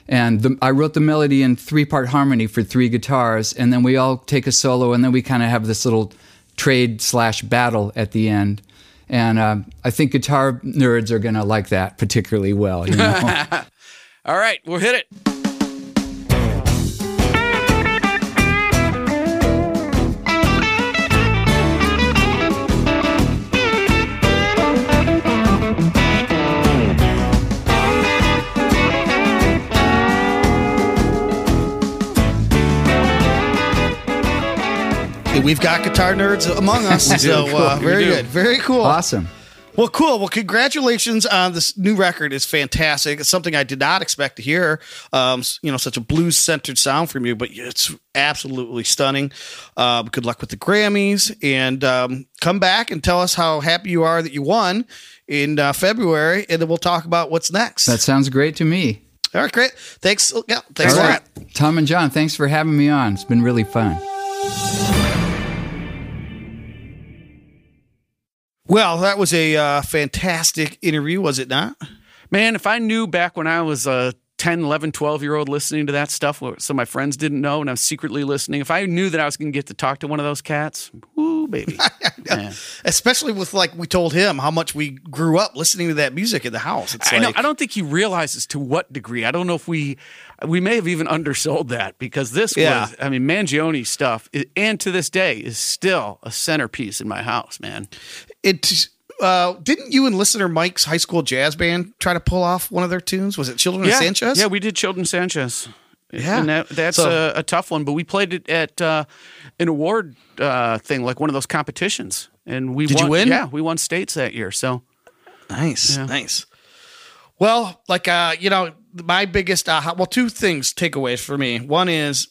[SPEAKER 3] And the, I wrote the melody in three part harmony for three guitars, and then we all take a solo, and then we kind of have this little trade slash battle at the end. And uh, I think guitar nerds are going to like that particularly well. You know? <laughs>
[SPEAKER 2] All right, we'll hit it.
[SPEAKER 1] We've got guitar nerds among us <laughs> so uh, very good very cool
[SPEAKER 3] awesome.
[SPEAKER 1] Well, cool. Well, congratulations on this new record. It's fantastic. It's something I did not expect to hear. Um, you know, such a blues centered sound from you, but it's absolutely stunning. Uh, good luck with the Grammys, and um, come back and tell us how happy you are that you won in uh, February, and then we'll talk about what's next.
[SPEAKER 3] That sounds great to me.
[SPEAKER 1] All right, great. Thanks. Yeah, thanks
[SPEAKER 3] All
[SPEAKER 1] a
[SPEAKER 3] right.
[SPEAKER 1] lot.
[SPEAKER 3] Tom and John, thanks for having me on. It's been really fun.
[SPEAKER 1] Well, that was a uh, fantastic interview, was it not?
[SPEAKER 2] Man, if I knew back when I was a 10, 11, 12 year old listening to that stuff. So my friends didn't know, and I was secretly listening. If I knew that I was going to get to talk to one of those cats, woo, baby. <laughs>
[SPEAKER 1] yeah. Especially with like we told him how much we grew up listening to that music in the house. It's
[SPEAKER 2] I,
[SPEAKER 1] like,
[SPEAKER 2] know, I don't think he realizes to what degree. I don't know if we we may have even undersold that because this
[SPEAKER 1] Yeah.
[SPEAKER 2] was, I mean, Mangione stuff, and to this day is still a centerpiece in my house, man.
[SPEAKER 1] It. Uh, didn't you and listener Mike's high school jazz band try to pull off one of their tunes? Was it Children
[SPEAKER 2] yeah,
[SPEAKER 1] of Sanchez?
[SPEAKER 2] Yeah, we did Children Sanchez.
[SPEAKER 1] Yeah.
[SPEAKER 2] and that, that's
[SPEAKER 1] So-
[SPEAKER 2] a, a tough one. But we played it at uh, an award uh, thing, like one of those competitions, and we
[SPEAKER 1] Did you
[SPEAKER 2] won,
[SPEAKER 1] win?
[SPEAKER 2] Yeah, we won states that year. So
[SPEAKER 1] Nice, nice. Well, like uh, you know, my biggest uh, well, two things takeaways for me. One is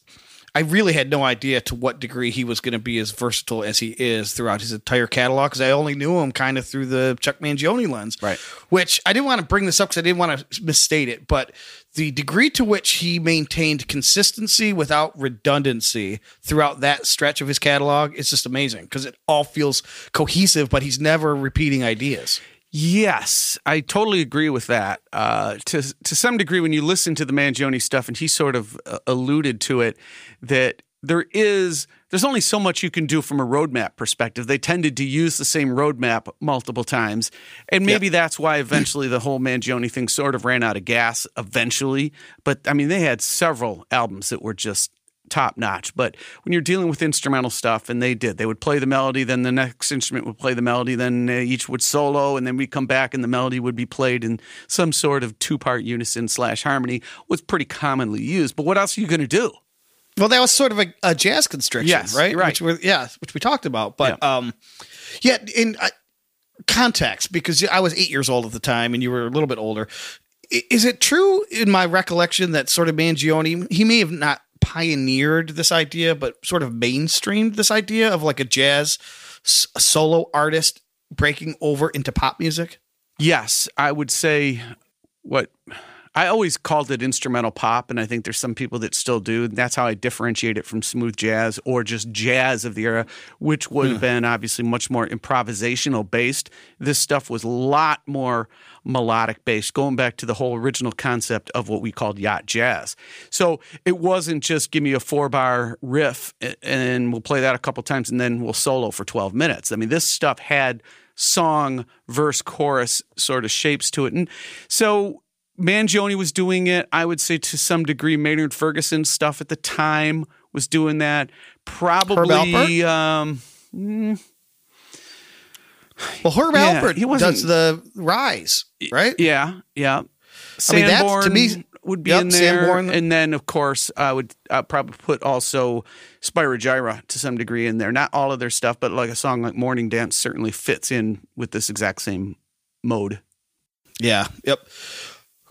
[SPEAKER 1] I really had no idea to what degree he was going to be as versatile as he is throughout his entire catalog because I only knew him kind of through the Chuck Mangione lens,
[SPEAKER 2] Right.
[SPEAKER 1] Which I didn't want to bring this up because I didn't want to misstate it, but the degree to which he maintained consistency without redundancy throughout that stretch of his catalog is just amazing because it all feels cohesive, but he's never repeating ideas.
[SPEAKER 2] Yes, I totally agree with that. Uh, to to some degree, when you listen to the Mangione stuff, and he sort of uh, alluded to it, that there is there's only so much you can do from a roadmap perspective. They tended to use the same roadmap multiple times, and maybe that's why eventually the whole Mangione thing sort of ran out of gas. Eventually, but I mean, they had several albums that were just top notch. But when you're dealing with instrumental stuff, and they did, they would play the melody, then the next instrument would play the melody, then each would solo, and then we'd come back and the melody would be played in some sort of two part unison slash harmony was pretty commonly used. But what else are you going to do?
[SPEAKER 1] Well, that was sort of a, a jazz constriction,
[SPEAKER 2] Yes,
[SPEAKER 1] right?
[SPEAKER 2] right.
[SPEAKER 1] Which we yeah, which we talked about. But
[SPEAKER 2] Yeah.
[SPEAKER 1] um, yeah, in uh, context, because I was eight years old at the time, and you were a little bit older. Is it true in my recollection that sort of Mangione, he may have not pioneered this idea, but sort of mainstreamed this idea of like a jazz solo artist breaking over into pop music?
[SPEAKER 2] Yes, I would say what I always called it instrumental pop, and I think there's some people that still do. That's how I differentiate it from smooth jazz or just jazz of the era, which would have hmm. been obviously much more improvisational based. This stuff was a lot more melodic based, going back to the whole original concept of what we called yacht jazz. So it wasn't just give me a four bar riff and we'll play that a couple times and then we'll solo for 12 minutes. I mean, this stuff had song, verse, chorus sort of shapes to it. And so Mangione was doing it. I would say to some degree, Maynard Ferguson stuff at the time was doing that. Probably, um,
[SPEAKER 1] Well, Herb
[SPEAKER 2] Yeah,
[SPEAKER 1] Alpert
[SPEAKER 2] he
[SPEAKER 1] does the rise, right?
[SPEAKER 2] yeah, yeah.
[SPEAKER 1] I mean, that's- to me-
[SPEAKER 2] would be
[SPEAKER 1] Yep,
[SPEAKER 2] in there,
[SPEAKER 1] Sanborn.
[SPEAKER 2] and then of course I would uh, probably put also Spyro Gyra to some degree in there. Not all of their stuff, but like a song like Morning Dance certainly fits in with this exact same mode.
[SPEAKER 1] Yeah. Yep.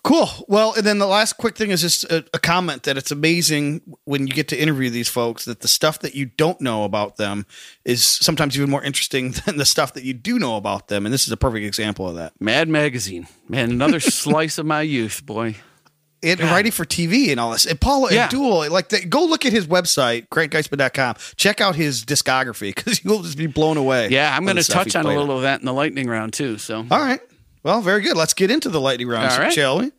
[SPEAKER 1] Cool. Well, and then the last quick thing is just a, a comment that it's amazing when you get to interview these folks that the stuff that you don't know about them is sometimes even more interesting <laughs> than the stuff that you do know about them. And this is a perfect example of that.
[SPEAKER 2] Mad Magazine, man, another <laughs> slice of my youth, boy.
[SPEAKER 1] And writing for TV and all this. And Paula
[SPEAKER 2] Yeah.
[SPEAKER 1] and Duel, like, the, go look at his website, grantgeissman.com. Check out his discography because <laughs> you'll just be blown away.
[SPEAKER 2] Yeah, I'm going to touch on a little of that in the lightning round too. So
[SPEAKER 1] All right. Well, very good. Let's get into the lightning round,
[SPEAKER 2] right.
[SPEAKER 1] shall we?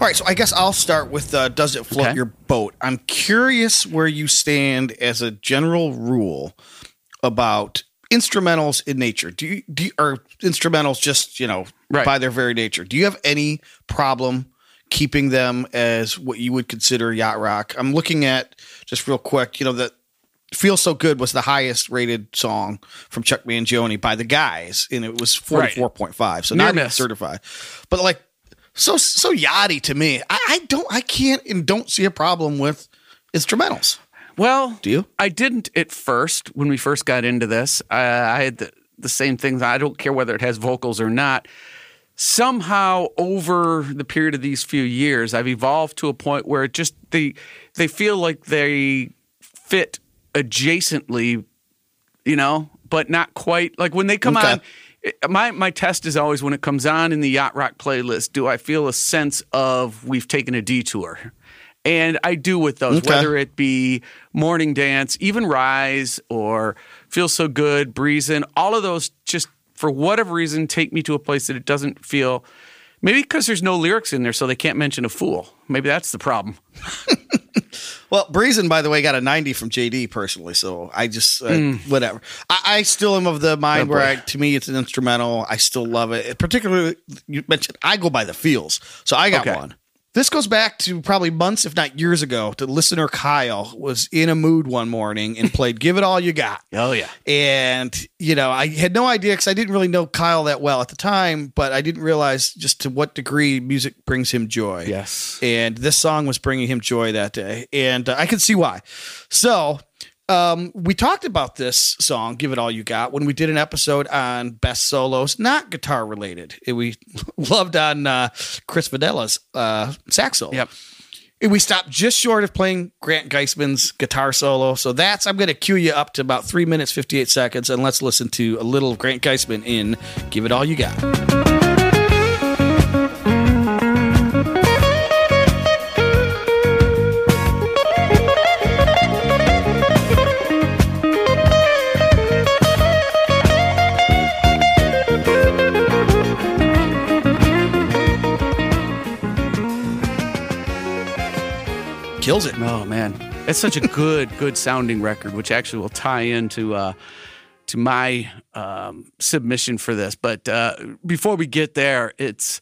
[SPEAKER 1] All right, so I guess I'll start with uh, does it float
[SPEAKER 2] Okay.
[SPEAKER 1] your boat? I'm curious where you stand as a general rule about instrumentals in nature. Do you, do you, are instrumentals just, you know,
[SPEAKER 2] Right.
[SPEAKER 1] by their very nature? Do you have any problem keeping them as what you would consider yacht rock? I'm looking at just real quick, you know, that Feel So Good was the highest rated song from Chuck Mangione by the guys, and it was
[SPEAKER 2] Right.
[SPEAKER 1] 44.5. So
[SPEAKER 2] Near
[SPEAKER 1] not certified. But like so so yachty to me. I, I don't I can't and don't see a problem with instrumentals.
[SPEAKER 2] well,
[SPEAKER 1] Do you?
[SPEAKER 2] I didn't at first when we first got into this. I, I had the, the same things. I don't care whether it has vocals or not. Somehow, over the period of these few years, I've evolved to a point where it just they they feel like they fit adjacently, you know, but not quite. Like when they come
[SPEAKER 1] Okay.
[SPEAKER 2] on, eh, my my test is always when it comes on in the yacht rock playlist. Do I feel a sense of we've taken a detour? And I do with those,
[SPEAKER 1] Okay.
[SPEAKER 2] whether it be Morning Dance, even Rise or Feel So Good, Breezin', all of those just for whatever reason, take me to a place that it doesn't feel. Maybe because there's no lyrics in there, so they can't mention a fool. Maybe that's the problem. <laughs>
[SPEAKER 1] Well, Breezin, by the way, got a 90 from JD personally, so I just uh, whatever. I, I still am of the mind
[SPEAKER 2] Oh,
[SPEAKER 1] where. I, to me it's an instrumental. I still love it. Particularly, you mentioned I go by the feels, so I got
[SPEAKER 2] Okay.
[SPEAKER 1] one. This goes back to probably months, if not years ago. To listener Kyle was in a mood one morning and played <laughs> "Give It All You Got."
[SPEAKER 2] Oh yeah.
[SPEAKER 1] And, you know, I had no idea because I didn't really know Kyle that well at the time, but I didn't realize just to what degree music brings him joy.
[SPEAKER 2] Yes.
[SPEAKER 1] And this song was bringing him joy that day. And uh, I can see why. So, um, we talked about this song, Give It All You Got, when we did an episode on best solos, not guitar related. We <laughs> loved on uh, Chris Vadala's uh, sax solo.
[SPEAKER 2] Yep.
[SPEAKER 1] And we stopped just short of playing Grant Geissman's guitar solo. So that's, I'm going to cue you up to about three minutes, 58 seconds, and let's listen to a little of Grant Geisman in Give It All You Got. Kills it.
[SPEAKER 2] Oh man, it's such a good, good sounding record, which actually will tie into uh, to my um, submission for this. But uh, before we get there, it's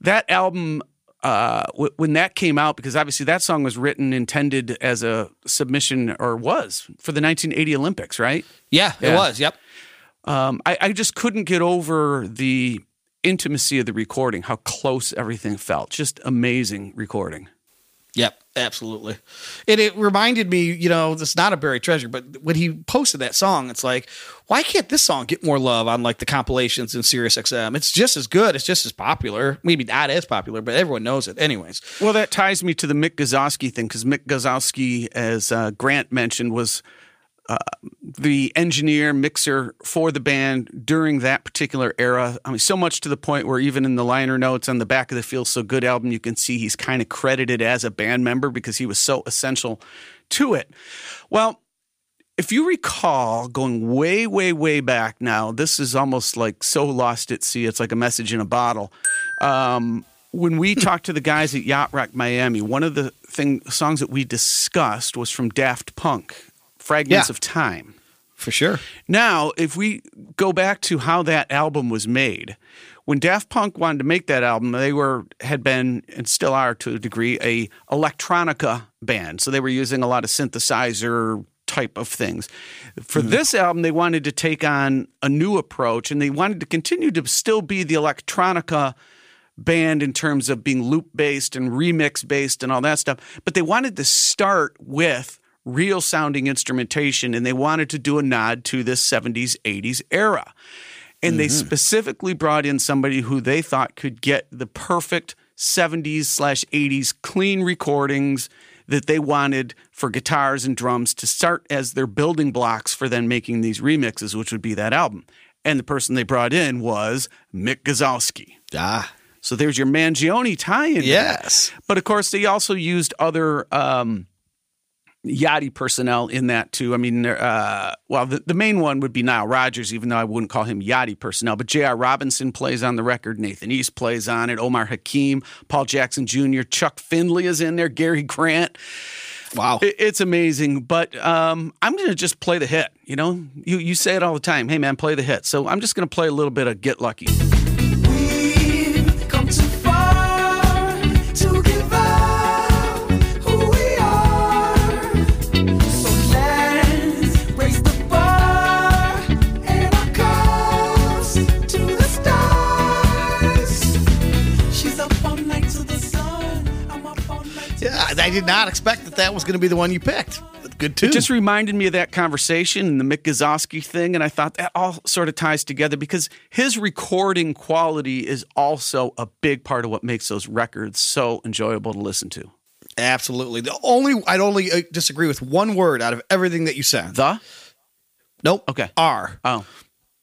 [SPEAKER 2] that album uh, w- when that came out because obviously that song was written intended as a submission or was for the 1980 Olympics, right?
[SPEAKER 1] Yeah, it was. Yep.
[SPEAKER 2] Um, I, I just couldn't get over the intimacy of the recording, how close everything felt. Just amazing recording.
[SPEAKER 1] Yep, absolutely. And it reminded me, you know, it's not a buried treasure, but when he posted that song, it's like, why can't this song get more love on like the compilations in Sirius XM? It's just as good, it's just as popular. Maybe not as popular, but everyone knows it. Anyways.
[SPEAKER 2] Well, that ties me to the Mick Guzauski thing because Mick Guzauski, as uh, Grant mentioned, was uh, the engineer mixer for the band during that particular era. I mean, so much to the point where even in the liner notes on the back of the Feel So Good album, you can see he's kind of credited as a band member because he was so essential to it. Well, if you recall, going way, way, way back now, this is almost like so lost at sea. It's like a message in a bottle. Um, when we talked to the guys at Yacht Rock Miami, one of the thing songs that we discussed was from Daft Punk, "Fragments
[SPEAKER 1] Yeah.
[SPEAKER 2] of Time."
[SPEAKER 1] For sure.
[SPEAKER 2] Now, if we go back to how that album was made, when Daft Punk wanted to make that album, they were had been and still are to a degree a electronica band. So they were using a lot of synthesizer type of things. For hmm. this album, they wanted to take on a new approach and they wanted to continue to still be the electronica band in terms of being loop based and remix based and all that stuff. But they wanted to start with real sounding instrumentation and they wanted to do a nod to this 70s, 80s era. And they specifically brought in somebody who they thought could get the perfect 70s slash 80s clean recordings that they wanted for guitars and drums to start as their building blocks for then making these remixes, which would be that album. And the person they brought in was Mick Guzauski.
[SPEAKER 1] Ah.
[SPEAKER 2] So there's your Mangione tie-in.
[SPEAKER 1] Yes.
[SPEAKER 2] But of course, they also used other um, Yachty personnel in that too. I mean, uh, well, the, the main one would be Nile Rodgers, even though I wouldn't call him Yachty personnel. But J.R. Robinson plays on the record. Nathan East plays on it. Omar Hakim, Paul Jackson Jr., Chuck Findley is in there. Gary Grant.
[SPEAKER 1] Wow.
[SPEAKER 2] It- It's amazing, but um, I'm going to just play the hit. You know, you you say it all the time. Hey, man, play the hit. So I'm just going to play a little bit of Get Lucky.
[SPEAKER 1] I did not expect that that was going to be the one you picked. Good too.
[SPEAKER 2] It just reminded me of that conversation and the Mick Guzauski thing, and I thought that all sort of ties together because his recording quality is also a big part of what makes those records so enjoyable to listen to.
[SPEAKER 1] Absolutely. The only I'd only uh, disagree with one word out of everything that you said.
[SPEAKER 2] The
[SPEAKER 1] nope.
[SPEAKER 2] Okay.
[SPEAKER 1] R.
[SPEAKER 2] oh,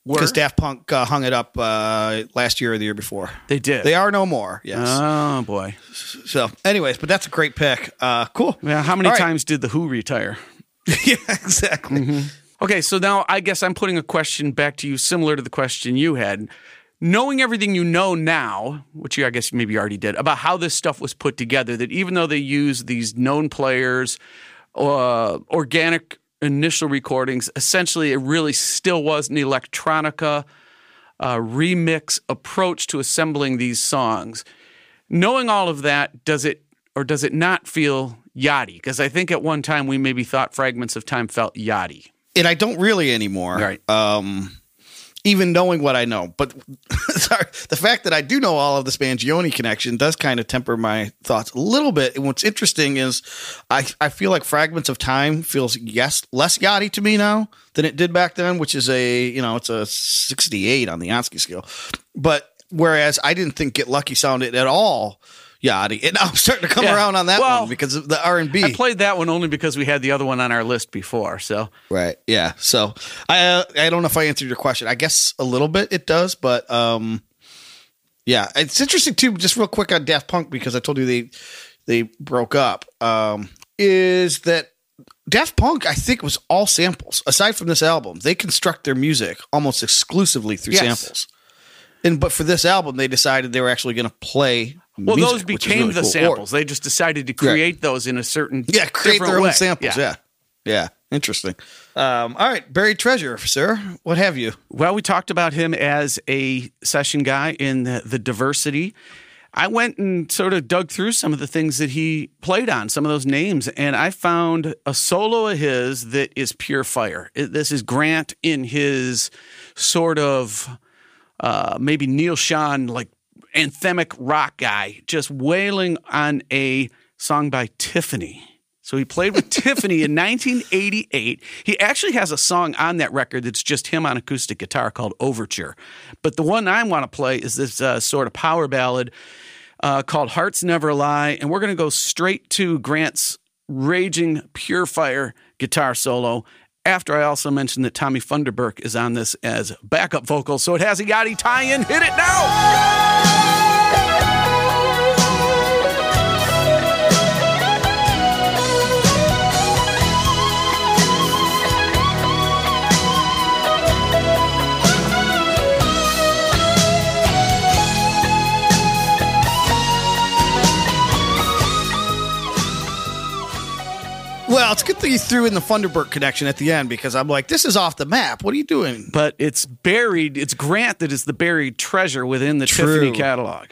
[SPEAKER 1] Because? Daft Punk uh, hung it up uh, last year or the year before.
[SPEAKER 2] they did.
[SPEAKER 1] They are no more. Yes.
[SPEAKER 2] Oh boy.
[SPEAKER 1] so, anyways, but that's a great pick. Uh, cool.
[SPEAKER 2] Yeah. How many
[SPEAKER 1] All right.
[SPEAKER 2] times did the Who retire? <laughs>
[SPEAKER 1] yeah, exactly.
[SPEAKER 2] Okay, Okay, so now I guess I'm putting a question back to you similar to the question you had. Knowing everything you know now, which you I guess maybe you already did, about how this stuff was put together, that even though they use these known players, uh, organic initial recordings, essentially it really still was an electronica uh, remix approach to assembling these songs. Knowing all of that, does it or does it not feel yachty? Because I think at one time we maybe thought Fragments of Time felt yachty.
[SPEAKER 1] and I don't really anymore.
[SPEAKER 2] Right.
[SPEAKER 1] Um, even knowing what I know, but <laughs> sorry, the fact that I do know all of the Mangione connection does kind of temper my thoughts a little bit. And what's interesting is, I I feel like Fragments of Time feels yes less yachty to me now than it did back then, which is a you know it's a sixty eight on the Ansky scale, but whereas I didn't think Get Lucky sounded at all yachty, and I'm starting to come
[SPEAKER 2] Yeah.
[SPEAKER 1] around on that
[SPEAKER 2] Well,
[SPEAKER 1] one because of the R and B.
[SPEAKER 2] I played that one only because we had the other one on our list before. So
[SPEAKER 1] Right. Yeah. So I uh, I don't know if I answered your question. I guess a little bit it does, but um, yeah, it's interesting too. Just real quick on Daft Punk because I told you they they broke up. Um, is that Daft Punk? I think was all samples. Aside from this album, they construct their music almost exclusively through
[SPEAKER 2] Yes.
[SPEAKER 1] samples. And but for this album, they decided they were actually going to play.
[SPEAKER 2] Well,
[SPEAKER 1] music,
[SPEAKER 2] those became
[SPEAKER 1] really
[SPEAKER 2] the
[SPEAKER 1] cool. Or-
[SPEAKER 2] samples. they just decided to create those in a certain
[SPEAKER 1] yeah, create
[SPEAKER 2] different
[SPEAKER 1] their own
[SPEAKER 2] way.
[SPEAKER 1] samples. Yeah. yeah, Interesting. Um, all right, buried treasure, sir. What have you?
[SPEAKER 2] Well, we talked about him as a session guy in the, the diversity. I went and sort of dug through some of the things that he played on, some of those names, and I found a solo of his that is pure fire. This is Grant in his sort of uh, maybe Neal Schon, like anthemic rock guy, just wailing on a song by Tiffany. So he played with <laughs> Tiffany in 1988. He actually has a song on that record that's just him on acoustic guitar called Overture. But the one I want to play is this uh, sort of power ballad uh, called Hearts Never Lie. And we're going to go straight to Grant's raging pure fire guitar solo. After I also mentioned that Tommy Funderburk is on this as backup vocal, so it has a Yachty tie-in. Hit it now!
[SPEAKER 1] Well, it's good that you threw in the Thunderbird connection at the end because I'm like, this is off the map. What are you doing?
[SPEAKER 2] But it's buried. It's Grant that is the buried treasure within the
[SPEAKER 1] True.
[SPEAKER 2] Tiffany catalog.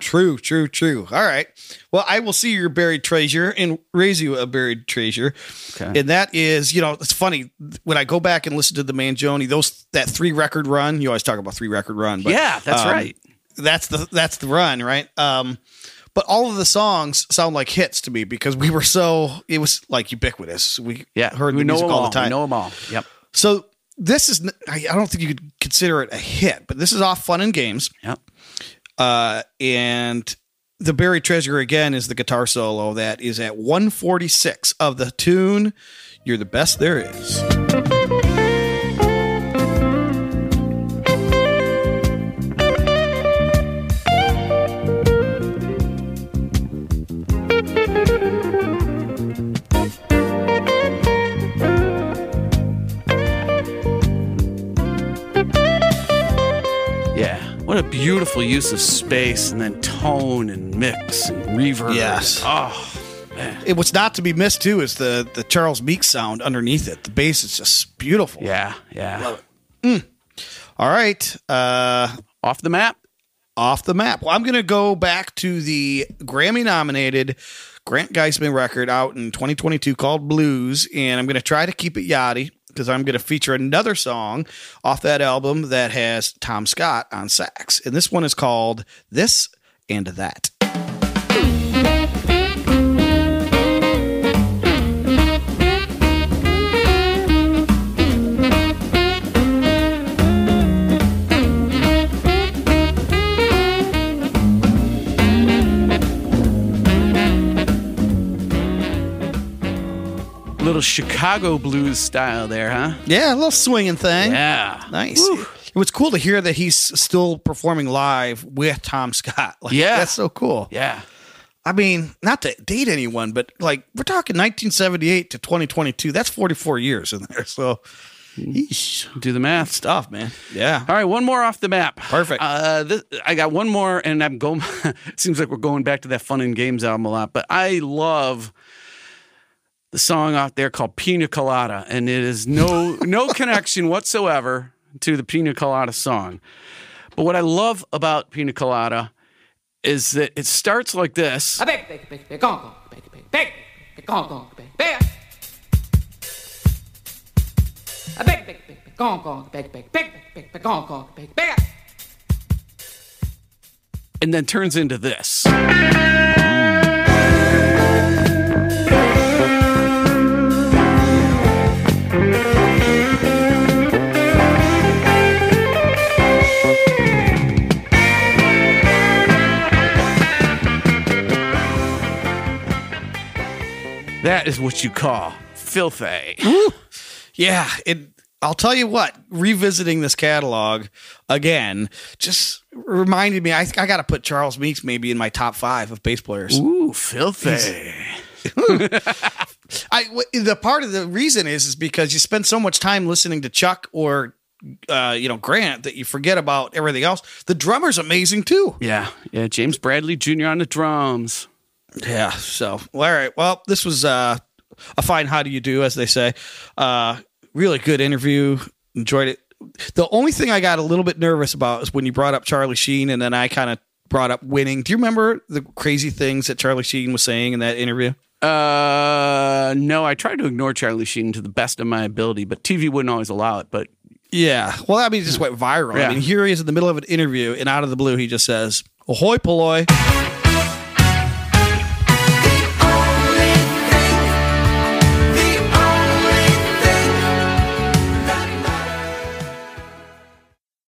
[SPEAKER 1] True, true, true. All right. Well, I will see your buried treasure and raise you a buried treasure.
[SPEAKER 2] Okay.
[SPEAKER 1] And that is, you know, it's funny when I go back and listen to the Mangione, those that three record run. You always talk about three record run, but
[SPEAKER 2] Yeah, that's
[SPEAKER 1] um,
[SPEAKER 2] right.
[SPEAKER 1] That's the that's the run, right? Um, but all of the songs sound like hits to me because we were so it was like ubiquitous. We
[SPEAKER 2] Yeah,
[SPEAKER 1] heard
[SPEAKER 2] we
[SPEAKER 1] the music all
[SPEAKER 2] all.
[SPEAKER 1] the time.
[SPEAKER 2] We know them all. Yep.
[SPEAKER 1] So this is, I don't think you could consider it a hit, but this is off Fun and Games.
[SPEAKER 2] Yep.
[SPEAKER 1] Uh, and the buried treasure again is the guitar solo that is at 146 of the tune. You're the best there is.
[SPEAKER 2] What a beautiful use of space and then tone and mix and reverb.
[SPEAKER 1] Yes.
[SPEAKER 2] Oh,
[SPEAKER 1] It was not to be missed too is the the Charles Meek sound underneath it. The bass is just beautiful.
[SPEAKER 2] yeah. Yeah.
[SPEAKER 1] All right. Uh,
[SPEAKER 2] Off the map.
[SPEAKER 1] off the map. Well, I'm going to go back to the Grammy nominated Grant Geissman record out in 2022 called Blues, and I'm going to try to keep it yachty because I'm going to feature another song off that album that has Tom Scott on sax, and this one is called This and That.
[SPEAKER 2] Little Chicago blues style there, huh?
[SPEAKER 1] Yeah, a little swinging thing.
[SPEAKER 2] Yeah.
[SPEAKER 1] Nice. It was cool to hear that he's still performing live with Tom Scott. <laughs> Like,
[SPEAKER 2] Yeah.
[SPEAKER 1] That's so cool.
[SPEAKER 2] Yeah.
[SPEAKER 1] I mean, not to date anyone, but like we're talking 1978 to 2022. That's 44 years in there. So Yeesh.
[SPEAKER 2] Do the math.
[SPEAKER 1] Stuff, man. Yeah.
[SPEAKER 2] All right, one more off the map.
[SPEAKER 1] Perfect.
[SPEAKER 2] Uh, this, I got one more, and I'm going. <laughs> seems like we're going back to that Fun and Games album a lot, but I love the song out there called Pina Colada, and it is no no connection whatsoever to the Pina Colada song. But what I love about Pina Colada is that it starts like this.
[SPEAKER 4] A big, big, big, big,
[SPEAKER 2] That is what you call filthy.
[SPEAKER 1] Yeah, it. I'll tell you what. Revisiting this catalog again just reminded me. I I got to put Charles Meeks maybe in my top five of bass players.
[SPEAKER 2] Ooh, filthy. <laughs>
[SPEAKER 1] I w- the part of the reason is is because you spend so much time listening to Chuck or uh, you know Grant that you forget about everything else. The drummer's amazing too.
[SPEAKER 2] Yeah, yeah. James Bradley Jr. on the drums.
[SPEAKER 1] Yeah. So well, all right. Well, this was uh, a fine how do you do, as they say. Uh, really good interview. Enjoyed it. The only thing I got a little bit nervous about is when you brought up Charlie Sheen, and then I kind of brought up winning. Do you remember the crazy things that Charlie Sheen was saying in that interview?
[SPEAKER 2] Uh, no, I tried to ignore Charlie Sheen to the best of my ability, but TV wouldn't always allow it. But
[SPEAKER 1] Yeah. Well, I mean, it just went viral.
[SPEAKER 2] Yeah.
[SPEAKER 1] I mean, here he is in the middle of an interview, and out of the blue, he just says, "Ahoy, Polloy."